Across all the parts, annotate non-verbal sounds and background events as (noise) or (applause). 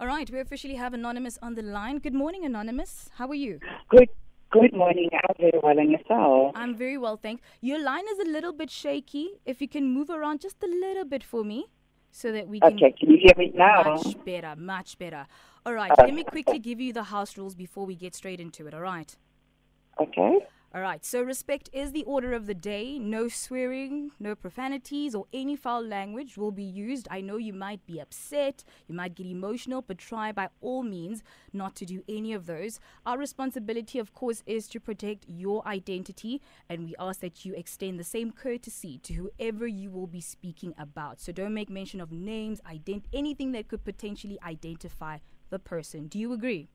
All right, we officially have Anonymous on the line. Good morning, Anonymous. How are you? Good. Good morning. I'm very well, and yourself? I'm very well, thanks. Your line is a little bit shaky. If you can move around just a little bit for me, so that we can. Okay. Can you hear me now? Much better, much better. All right, let me quickly give you the house rules before we get straight into it. All right. Okay. All right, so respect is the order of the day. No swearing, no profanities, or any foul language will be used. I know you might be upset, you might get emotional, but try by all means not to do any of those. Our responsibility, of course, is to protect your identity, and we ask that you extend the same courtesy to whoever you will be speaking about. So don't make mention of names, ident- anything that could potentially identify the person. Do you agree?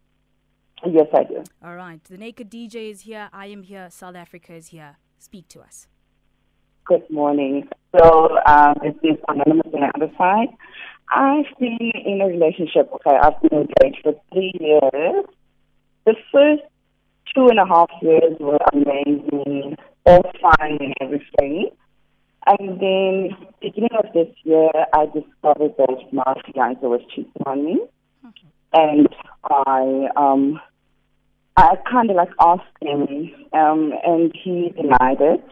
Yes, I do. All right. The Naked DJ is here. I am here. South Africa is here. Speak to us. Good morning. So, um, this is Anonymous on the other side. I've been in a relationship, okay, I've been engaged for three years. The first two and a half years were amazing, all fine and everything. And then, beginning of this year, I discovered that my fiance was cheating on me. And I, um, I kind of like asked him, um, and he denied it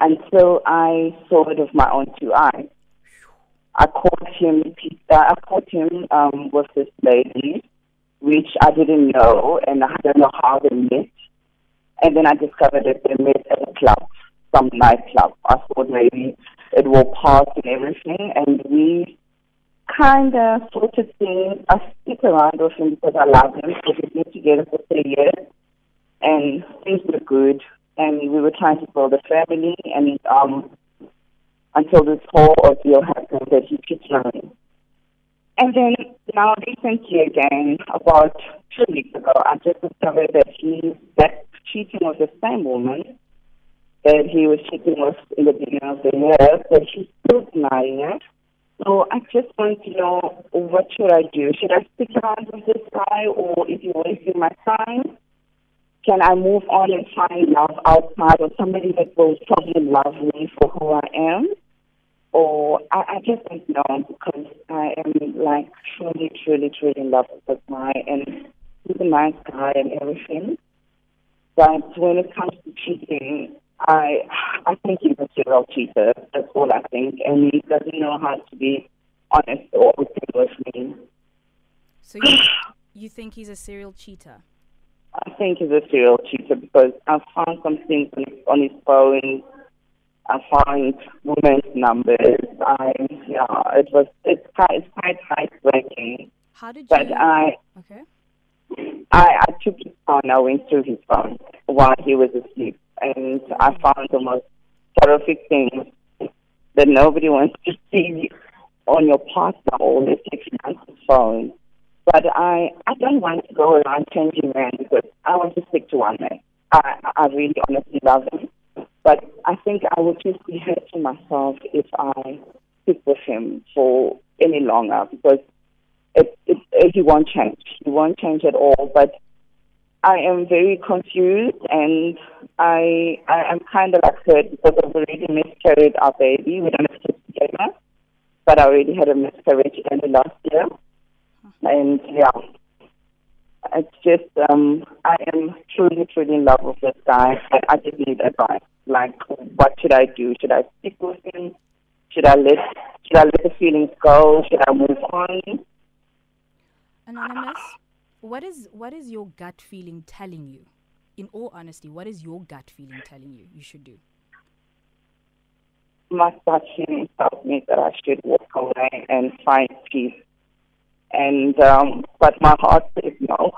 until I saw it with my own two eyes. I caught him. Uh, I caught him um, with this lady, which I didn't know, and I don't know how they met. And then I discovered that they met at a club, some nightclub. I thought maybe it will pass and everything, and we kind of sorted things. I stick around with him because I love him. We've been together for three years, and things were good. And we were trying to build a family, and um, until this whole ordeal happened that he on me. And then now recently again, about two weeks ago, I just discovered that he that cheating with the same woman that he was cheating with in the beginning of the year, but he's still denying it. So I just want to know what should I do? Should I stick around with this guy, or if you're wasting my time, can I move on and find love outside, or somebody that will probably love me for who I am? Or I, I just don't know because I am like truly, truly, truly in love with this guy, and he's a nice guy and everything. But when it comes to cheating, I I think he's a serial cheater. That's all I think, and he doesn't know how to be honest or open with me. So you, you think he's a serial cheater? I think he's a serial cheater because I found some things on his, on his phone. I found women's numbers. I yeah, it was it's quite it's quite heartbreaking. How did you? But I okay. I I took his phone. I went through his phone while he was asleep, and I found the most horrific things that nobody wants to see on your partner or the fiance's phone. But I I don't want to go around changing men because I want to stick to one man. I I really honestly love him. But I think I would just be hurting myself if I stick with him for any longer because it, it, it, he won't change. He won't change at all. But I am very confused and I I am kind of hurt because I've already miscarried our baby. We don't have kids together, but I already had a miscarriage early last year. And yeah, it's just um I am truly truly in love with this guy. But I just need advice. Like, what should I do? Should I stick with him? Should I let should I let the feelings go? Should I move on? Anonymous, what is what is your gut feeling telling you? In all honesty, what is your gut feeling telling you you should do? My gut feeling tells me that I should walk away and find peace. And um, but my heart says no.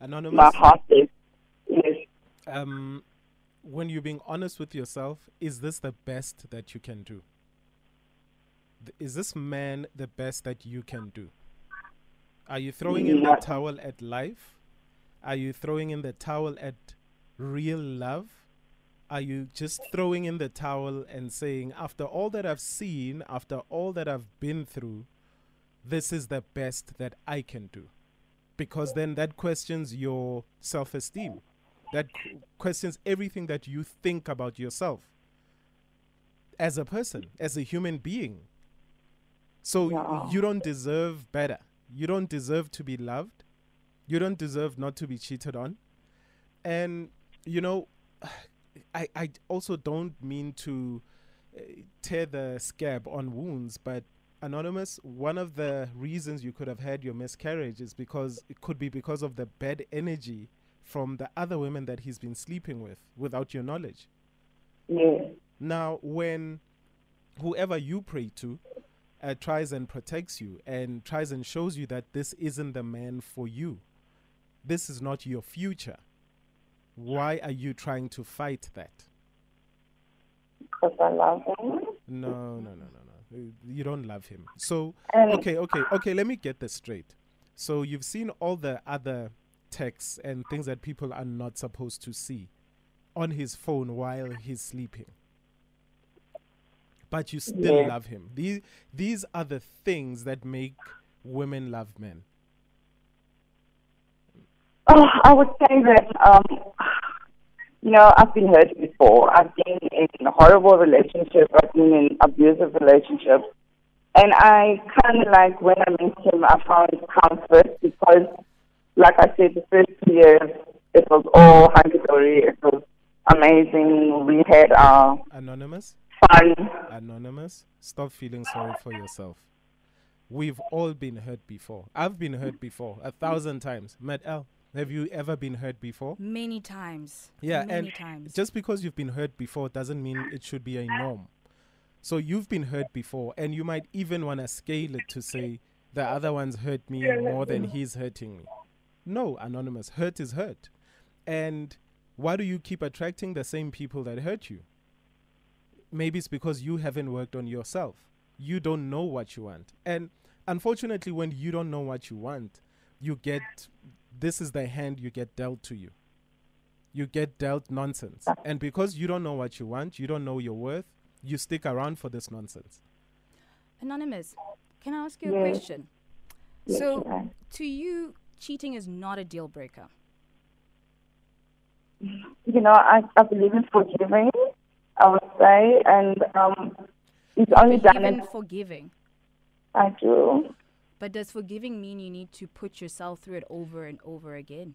Anonymous. My heart says yes. um, when you're being honest with yourself, is this the best that you can do? Is this man the best that you can do? Are you throwing in the towel at life? Are you throwing in the towel at real love? Are you just throwing in the towel and saying, after all that I've seen, after all that I've been through, this is the best that I can do? Because then that questions your self esteem. That questions everything that you think about yourself as a person, as a human being. So Yeah. you don't deserve better. You don't deserve to be loved. You don't deserve not to be cheated on. And you know, (sighs) I I also don't mean to uh, tear the scab on wounds, but anonymous, one of the reasons you could have had your miscarriage is because it could be because of the bad energy from the other women that he's been sleeping with without your knowledge. Yes. Now, when whoever you pray to uh, tries and protects you and tries and shows you that this isn't the man for you, this is not your future, why are you trying to fight that? Because I love him. No, no, no, no, no. You don't love him. So, okay, okay, okay, let me get this straight. So, you've seen all the other texts and things that people are not supposed to see on his phone while he's sleeping. But you still Yeah. love him. These these are the things that make women love men. Oh, I would say that, um, you know, I've been hurt before. I've been in horrible relationships. I've been in abusive relationships. And I kind of like, when I met him, I found comfort because, like I said, the first two years, it was all hunky-dory. It was amazing. We had our Anonymous? Fun. Anonymous, stop feeling sorry for yourself. We've all been hurt before. I've been hurt before a thousand times. Matt L, have you ever been hurt before? Many times. Yeah, Many and times. just because you've been hurt before doesn't mean it should be a norm. So you've been hurt before, and you might even want to scale it to say the other one's hurt me more than he's hurting me. No, anonymous, hurt is hurt. And why do you keep attracting the same people that hurt you? Maybe it's because you haven't worked on yourself. You don't know what you want. And unfortunately, when you don't know what you want, you get this is the hand you get dealt to you you get dealt nonsense. And because you don't know what you want, you don't know your worth, you stick around for this nonsense. Anonymous, can I ask you a question? Yes, so, you to you, cheating is not a deal breaker. you know, I, I believe in forgiving, I would say, and um, it's only done Even in, forgiving. I do. But does forgiving mean you need to put yourself through it over and over again?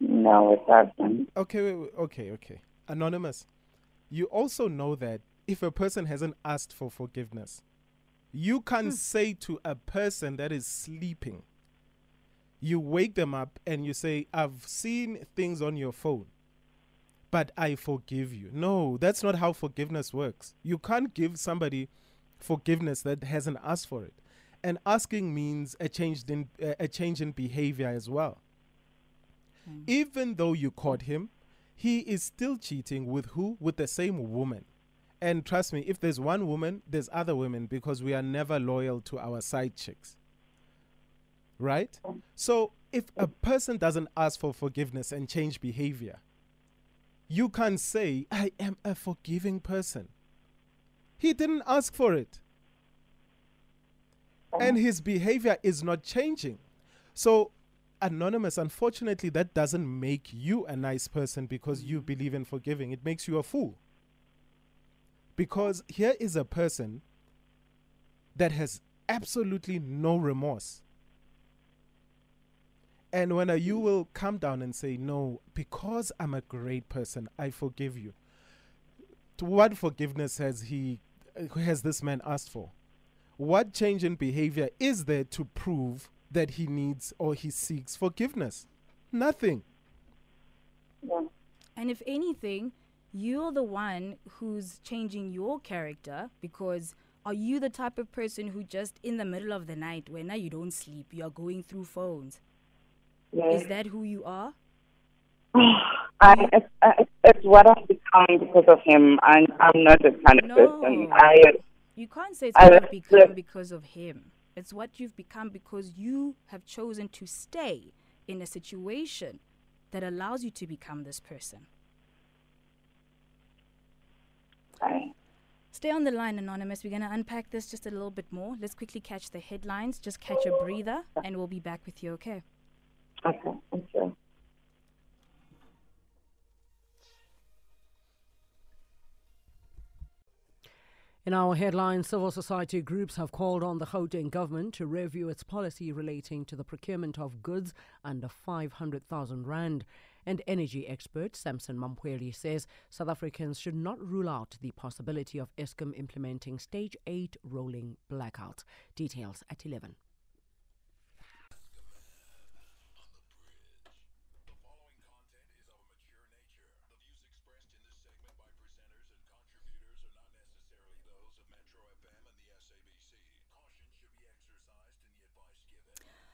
No, it doesn't. Okay, wait, wait, okay, okay. Anonymous, you also know that if a person hasn't asked for forgiveness, you can say to a person that is sleeping, you wake them up and you say, I've seen things on your phone, but I forgive you. No, that's not how forgiveness works. You can't give somebody forgiveness that hasn't asked for it. And asking means a change in uh, a change in behavior as well. Even though you caught him, he is still cheating with who? With the same woman. And trust me, if there's one woman, there's other women because we are never loyal to our side chicks. Right? So if a person doesn't ask for forgiveness and change behavior, you can say, I am a forgiving person. He didn't ask for it. Oh. And his behavior is not changing. So, Anonymous, unfortunately, that doesn't make you a nice person because you mm. believe in forgiving. It makes you a fool. Because here is a person that has absolutely no remorse. And when you will come down and say, No, because I'm a great person, I forgive you. What forgiveness has he has this man asked for? What change in behavior is there to prove that he needs or he seeks forgiveness? Nothing. Yeah. And if anything, you're the one who's changing your character because are you the type of person who just in the middle of the night when now you don't sleep, you are going through phones? Yes. Is that who you are? (sighs) I, it's, it's, what I've become because of him. I'm, I'm not this kind of No. person. I, uh, You can't say it's I what you've become because of him. It's what you've become because you have chosen to stay in a situation that allows you to become this person. I, Stay on the line, Anonymous. We're going to unpack this just a little bit more. Let's quickly catch the headlines, just catch a breather, and we'll be back with you, okay? Okay, thank you. In our headline, civil society groups have called on the Gauteng government to review its policy relating to the procurement of goods under 500,000 rand. And energy expert Sampson Mamphweli says South Africans should not rule out the possibility of Eskom implementing stage 8 rolling blackout. Details at 11.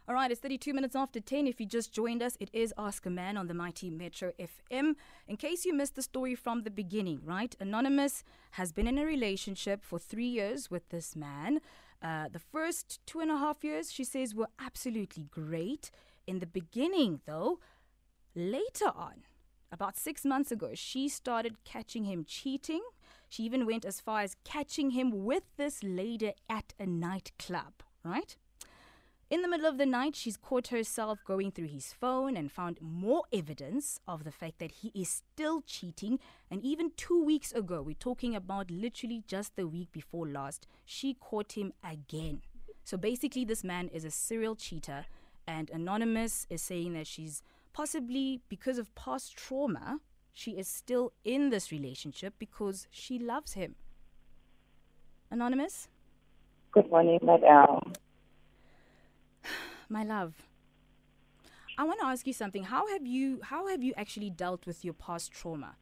All right, it's 32 minutes after 10. If you just joined us, it is Ask a Man on the Mighty Metro FM. In case you missed the story from the beginning, right? Anonymous has been in a relationship for three years with this man. Uh, the first two and a half years, she says, were absolutely great. In the beginning, though, later on, about six months ago, she started catching him cheating. She even went as far as catching him with this lady at a nightclub, right? In the middle of the night, she's caught herself going through his phone and found more evidence of the fact that he is still cheating. And even two weeks ago, we're talking about literally just the week before last, she caught him again. So basically, this man is a serial cheater, and Anonymous is saying that she's possibly, because of past trauma, she is still in this relationship because she loves him. Anonymous? Good morning, Madame my love. I want to ask you something. How have you how have you actually dealt with your past trauma?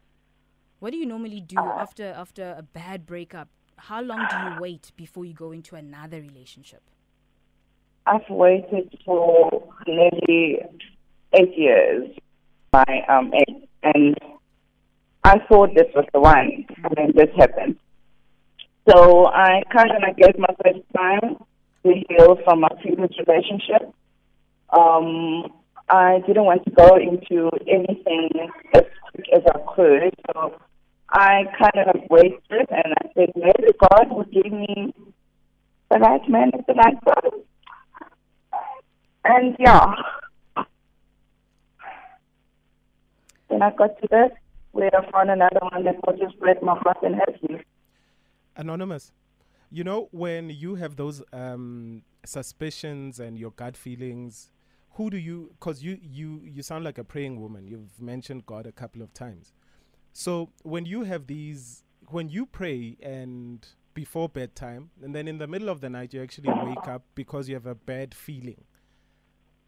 What do you normally do uh, after after a bad breakup? How long do you wait before you go into another relationship? I've waited for nearly eight years. My um eight, and I thought this was the one, and then this happened. So I kind of gave myself time to heal from my previous relationship. Um, I didn't want to go into anything as quick as I could, so I kind of waited and I said, maybe God will give me the right man at the right time. And yeah. Then I got to this where I found another one that will just break my heart and have you. Anonymous. You know, when you have those um, suspicions and your gut feelings, who do you? Because you you you sound like a praying woman. You've mentioned God a couple of times. So when you have these, when you pray and before bedtime, and then in the middle of the night you actually wake up because you have a bad feeling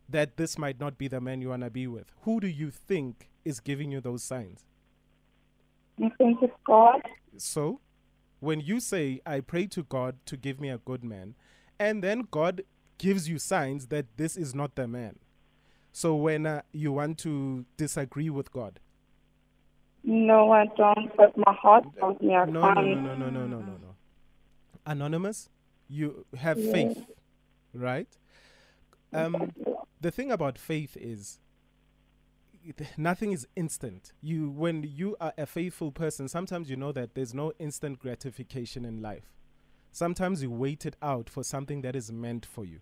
that this might not be the man you want to be with. Who do you think is giving you those signs? I think it's God. So when you say, I pray to God to give me a good man, and then God gives you signs that this is not the man. So when uh, you want to disagree with God, no, I don't. But my heart tells me I no, can't. No, no, no, no, no, no, no. Anonymous, you have faith, right? Um, the thing about faith is nothing is instant. You when you are a faithful person, sometimes you know that there's no instant gratification in life. Sometimes you wait it out for something that is meant for you.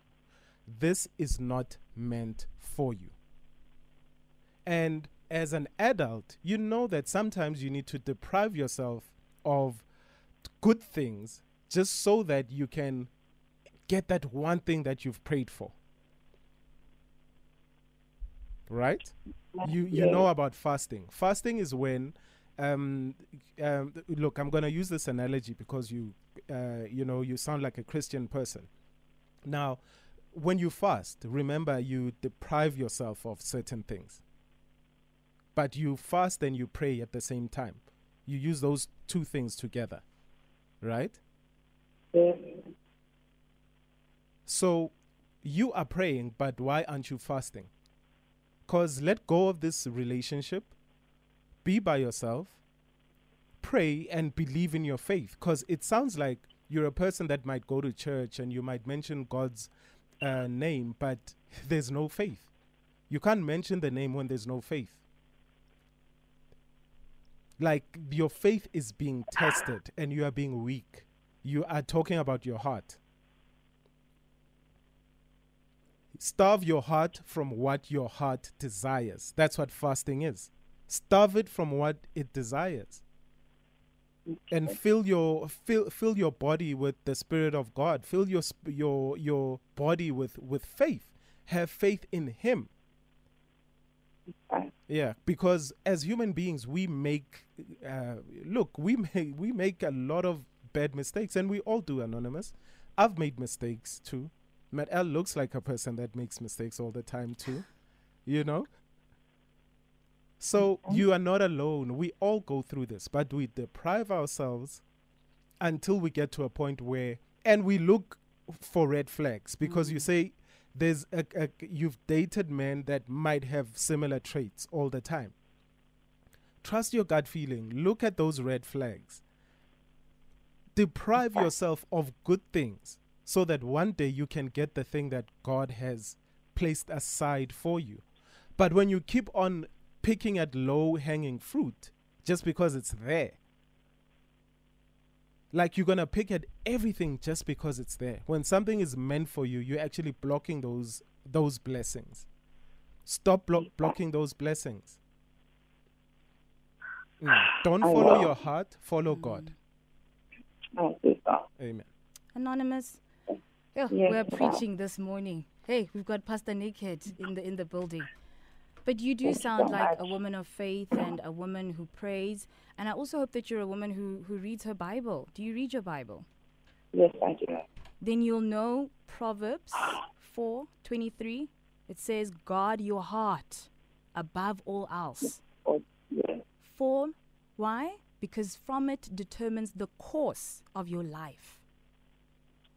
This is not meant for you. And as an adult, you know that sometimes you need to deprive yourself of good things just so that you can get that one thing that you've prayed for. Right? you you know about fasting. Fasting is when, um, um, look, I'm gonna use this analogy because you, uh, you know, you sound like a Christian person. Now, when you fast, remember you deprive yourself of certain things. But you fast and you pray at the same time. You use those two things together, right? So you are praying, but why aren't you fasting? Because let go of this relationship, be by yourself, pray, and believe in your faith. Because it sounds like you're a person that might go to church and you might mention God's uh, name, but (laughs) there's no faith. You can't mention the name when there's no faith. Like your faith is being tested and you are being weak. You are talking about your heart. Starve your heart from what your heart desires. That's what fasting is. Starve it from what it desires. and fill your fill fill your body with the spirit of God. Fill your your your body with with faith. Have faith in Him. Yeah, because as human beings, we make uh, look we make we make a lot of bad mistakes, and we all do. Anonymous, I've made mistakes too. Matt L looks like a person that makes mistakes all the time too. You know. So mm-hmm. you are not alone. We all go through this, but we deprive ourselves until we get to a point where, and we look for red flags because you mm-hmm. say there's a, a you've dated men that might have similar traits all the time. Trust your gut feeling. Look at those red flags. Deprive yourself of good things so that one day you can get the thing that God has placed aside for you. But when you keep on picking at low hanging fruit just because it's there, like you're gonna pick at everything just because it's there. When something is meant for you, you're actually blocking those those blessings. Stop blo- blocking those blessings. Mm. Don't follow your heart, follow God. I see so. Amen. Anonymous. Yeah, Yes, we're preaching this morning. Hey, we've got Pastor Naked in the in the building. But you do Thank you sound so like a woman of faith and a woman who prays. And I also hope that you're a woman who, who reads her Bible. Do you read your Bible? Yes, I do. Then you'll know Proverbs 4:23. It says, "Guard your heart above all else." Oh, yes. For why? Because from it determines the course of your life.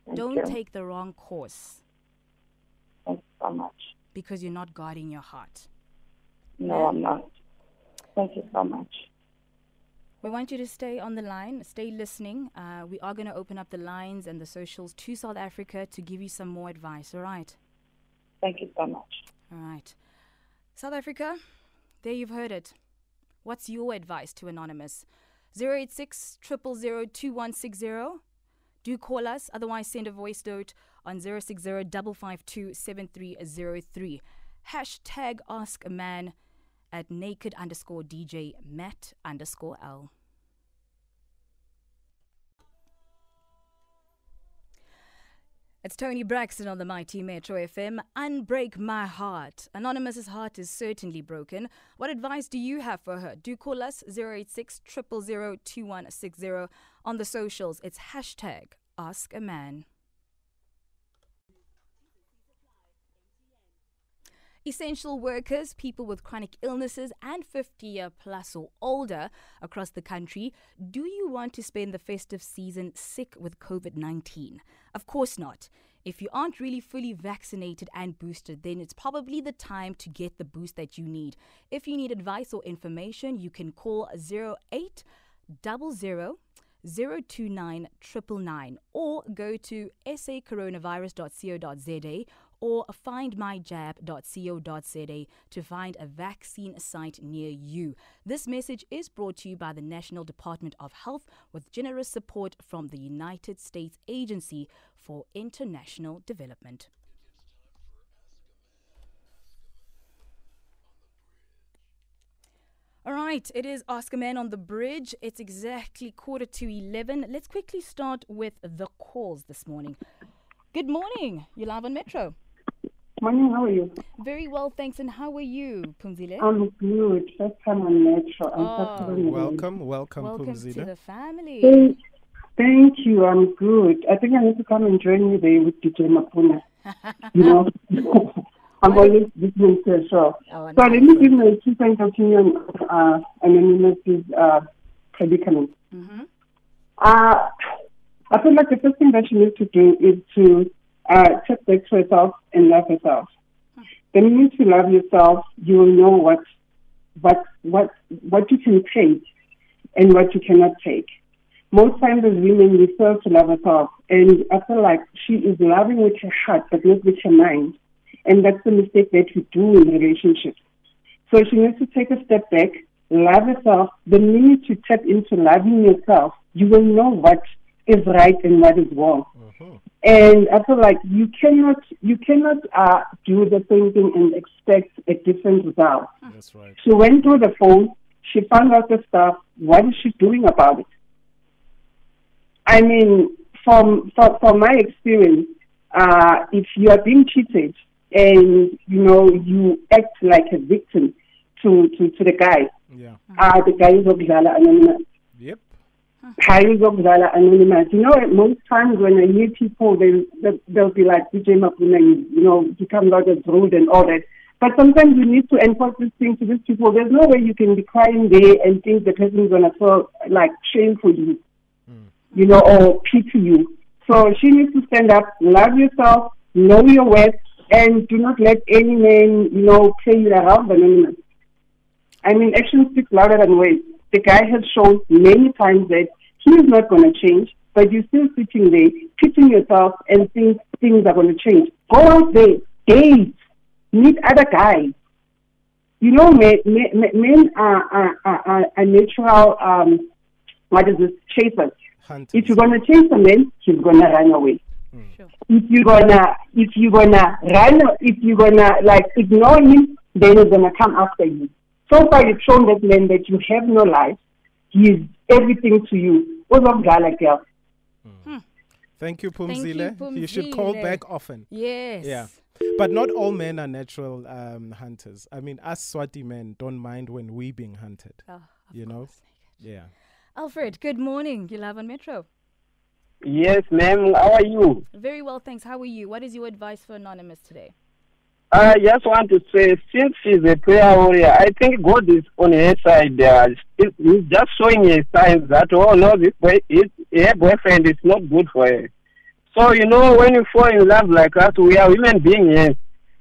Thank Don't you. take the wrong course Thank you so much. because you're not guarding your heart. No, I'm not. Thank you so much. We want you to stay on the line, stay listening. Uh, we are going to open up the lines and the socials to South Africa to give you some more advice, all right? Thank you so much. All right. South Africa, there you've heard it. What's your advice to Anonymous? 086 000 2160. Do call us, otherwise, send a voice note on 060 552 7303. Hashtag Ask a Man at naked underscore DJ Matt underscore L. It's Toni Braxton on the Mighty Metro FM. Unbreak my heart. Anonymous's heart is certainly broken. What advice do you have for her? Do call us 086 000 2160 on the socials. It's hashtag Ask a Man. Essential workers, people with chronic illnesses, and 50 year plus or older across the country, do you want to spend the festive season sick with COVID 19? Of course not. If you aren't really fully vaccinated and boosted, then it's probably the time to get the boost that you need. If you need advice or information, you can call 0800 029 or go to sacoronavirus.co.za or findmyjab.co.za to find a vaccine site near you. This message is brought to you by the National Department of Health with generous support from the United States Agency for International Development. All right, it is a Man on the Bridge. It's exactly quarter to 11. Let's quickly start with the calls this morning. Good morning. You're live on Metro. Morning, how are you? Very well, thanks. And how are you, Pumzile? I'm good. First time on Metro. I'm Oh. Saturday morning. Welcome, welcome, Welcome to the family. Thank, thank you. I'm good. I think I need to come and join you there with DJ Mapuna. (laughs) you know, (laughs) I'm always listening to a show. Oh, So let me give my two cent opinion on uh, Anonymous's uh, predicament. Mhm. Uh, I feel like the first thing that she needs to do is to uh, check back to herself and love herself. The minute you love yourself, you will know what what what what you can take and what you cannot take. Most times as women we fail to love ourselves and I feel like she is loving with her heart but not with her mind. And that's the mistake that we do in relationships. So she needs to take a step back, love herself. The minute you tap into loving yourself, you will know what is right and what is wrong. And I feel like you cannot you cannot uh, do the same thing and expect a different result. That's right. She went through the phone. She found out the stuff. What is she doing about it? I mean, from from, from my experience, uh, if you are being cheated and you know you act like a victim to to, to the guy, Yeah. uh, the guy is okudlala anonymous. Yep. Hayi uzokudlala anonymous. You know, most times when I hear people, they they- they'll be like, DJ Mapuna, you know, become out as rude and all that. But sometimes you need to enforce this thing to these people. There's no way you can be crying there and think the person's gonna feel like shame for you, you know, or pity you. So she needs to stand up, love yourself, know your worth, and do not let any man, you know, play you around anonymous. I mean, actions speak louder than words. The guy has shown many times that he is not going to change, but you're still sitting there, pitching yourself and think things are going to change. Go out there, date, meet other guys. You know, men, men, men are, are, are, are, are natural, um, what is this, chasers. Hunters. If you're going to chase a man, he's going to run away Sure. if you're gonna if you're gonna run if you're gonna like ignore him, then he's gonna come after you. So far you've shown that man that you have no life. He is everything to you. Uzokudlala girl. Thank you, Thank you, Pumzile. You should call back often. Yes. Yeah. But not all men are natural um, hunters. I mean, us Swati men don't mind when we being hunted. Oh, You know? course. Yeah. Alfred, good morning. You live on Metro. Yes, ma'am. How are you? Very well, thanks. How are you? What is your advice for Anonymous today? I just want to say, since she's a prayer warrior, I think God is on her side. Uh, he- he's just showing her signs that, oh no, this boy, his, her boyfriend is not good for her. So, you know, when you fall in love like us, we are human beings, yes.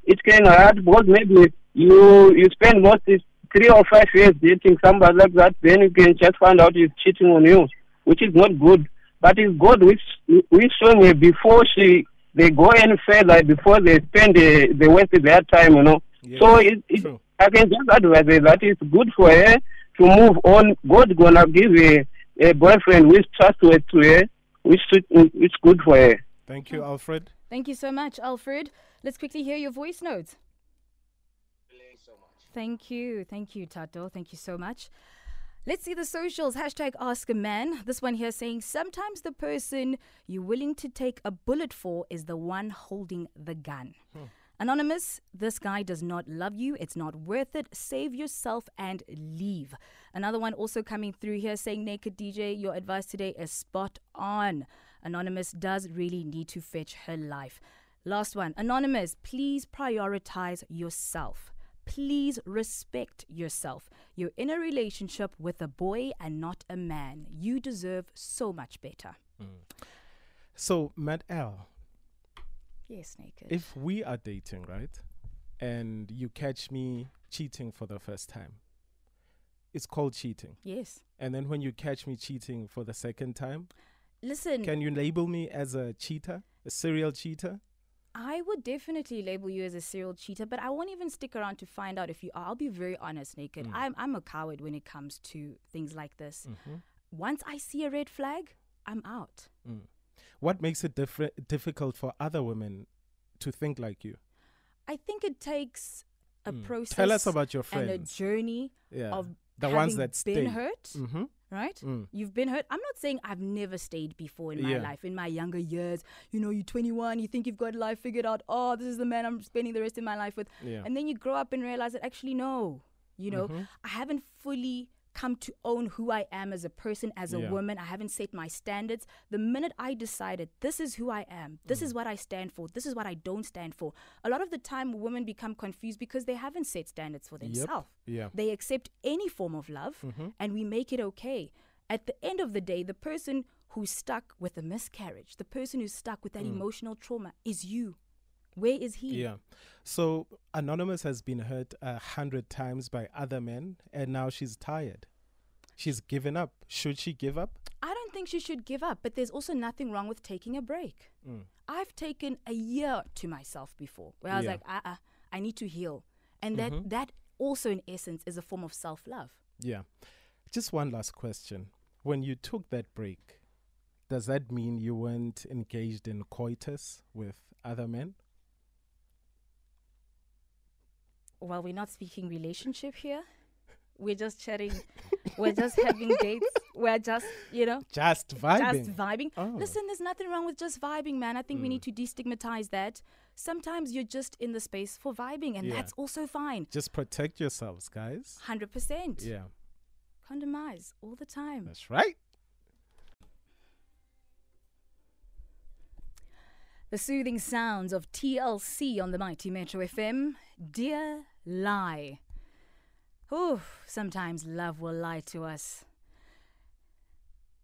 It can hurt because maybe you you spend most three or five years dating somebody like that, then you can just find out he's cheating on you, which is not good. But it's God which which showing her before she they go any further before they spend uh, the the waste their time, you know. Yeah. So it, it True. I can just advise that it's good for her to move on. God gonna give a, a boyfriend uh, which trustworthy to her, which which good for her. Thank you, Alfred. Thank you so much, Alfred. Let's quickly hear your voice notes. Thank you. Thank you, Tato. Thank you so much. Let's see the socials. Hashtag ask a man. This one here saying sometimes the person you're willing to take a bullet for is the one holding the gun. Hmm. Anonymous, this guy does not love you. It's not worth it. Save yourself and leave. Another one also coming through here saying, Naked DJ, your advice today is spot on. Anonymous does really need to fetch her life. Last one. Anonymous, please prioritize yourself. Please respect yourself. You're in a relationship with a boy and not a man. You deserve so much better. Mm. So, Matt L, Yes, Naked. if we are dating, right, and you catch me cheating for the first time, it's called cheating. yes. And then when you catch me cheating for the second time, Listen, can you label me as a cheater, a serial cheater? I would definitely label you as a serial cheater, but I won't even stick around to find out if you are. I'll be very honest, Naked. Mm. I'm, I'm a coward when it comes to things like this. Mm-hmm. Once I see a red flag, I'm out. Mm. What makes it different, difficult for other women to think like you? I think it takes a process Tell us about your friends. and a journey Yeah. of The ones that been stay. hurt, Mm-hmm. Right? Mm. You've been hurt. I'm not saying I've never stayed before in my Yeah. life, in my younger years. You know, you're 21, you think you've got life figured out. Oh, this is the man I'm spending the rest of my life with. Yeah. And then you grow up and realize that actually, no, you know, Mm-hmm. I haven't fully come to own who I am as a person, as a Yeah. woman. I haven't set my standards. The minute I decided this is who I am, this Mm. is what I stand for, this is what I don't stand for. A lot of the time, women become confused because they haven't set standards for themselves. Yeah. They accept any form of love and we make it okay. At the end of the day, the person who's stuck with a miscarriage, the person who's stuck with that emotional trauma is you. Where is he? Yeah. So Anonymous has been hurt a hundred times by other men, and now she's tired. She's given up. Should she give up? I don't think she should give up, but there's also nothing wrong with taking a break. I've taken a year to myself before where I was Yeah. like, uh uh I need to heal. And that, that also, in essence, is a form of self love. Yeah. Just one last question. When you took that break, does that mean you weren't engaged in coitus with other men? Well, we're not speaking relationship here. we're just chatting, we're just having dates, we're just, you know, Just vibing. just vibing. Oh. Mm. Listen, there's nothing wrong with just vibing, man. I think we need to destigmatize that. Sometimes you're just in the space for vibing, and Yeah. that's also fine. Just protect yourselves, guys. 100%. Yeah, Condomize all the time. that's right. The soothing sounds of TLC on the mighty Metro FM. Dear Lie. Oh, sometimes love will lie to us.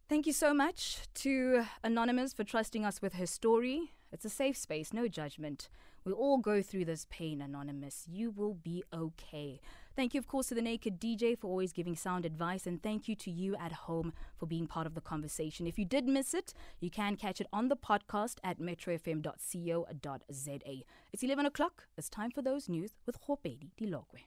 Thank you so much to Anonymous for trusting us with her story. It's a safe space, no judgment. We all go through this pain, Anonymous. You will be okay. Thank you, of course, to the Naked DJ for always giving sound advice, and thank you to you at home for being part of the conversation. If you did miss it, you can catch it on the podcast at metrofm.co.za. It's 11 o'clock. It's time for those news with Hopedi Dilogwe.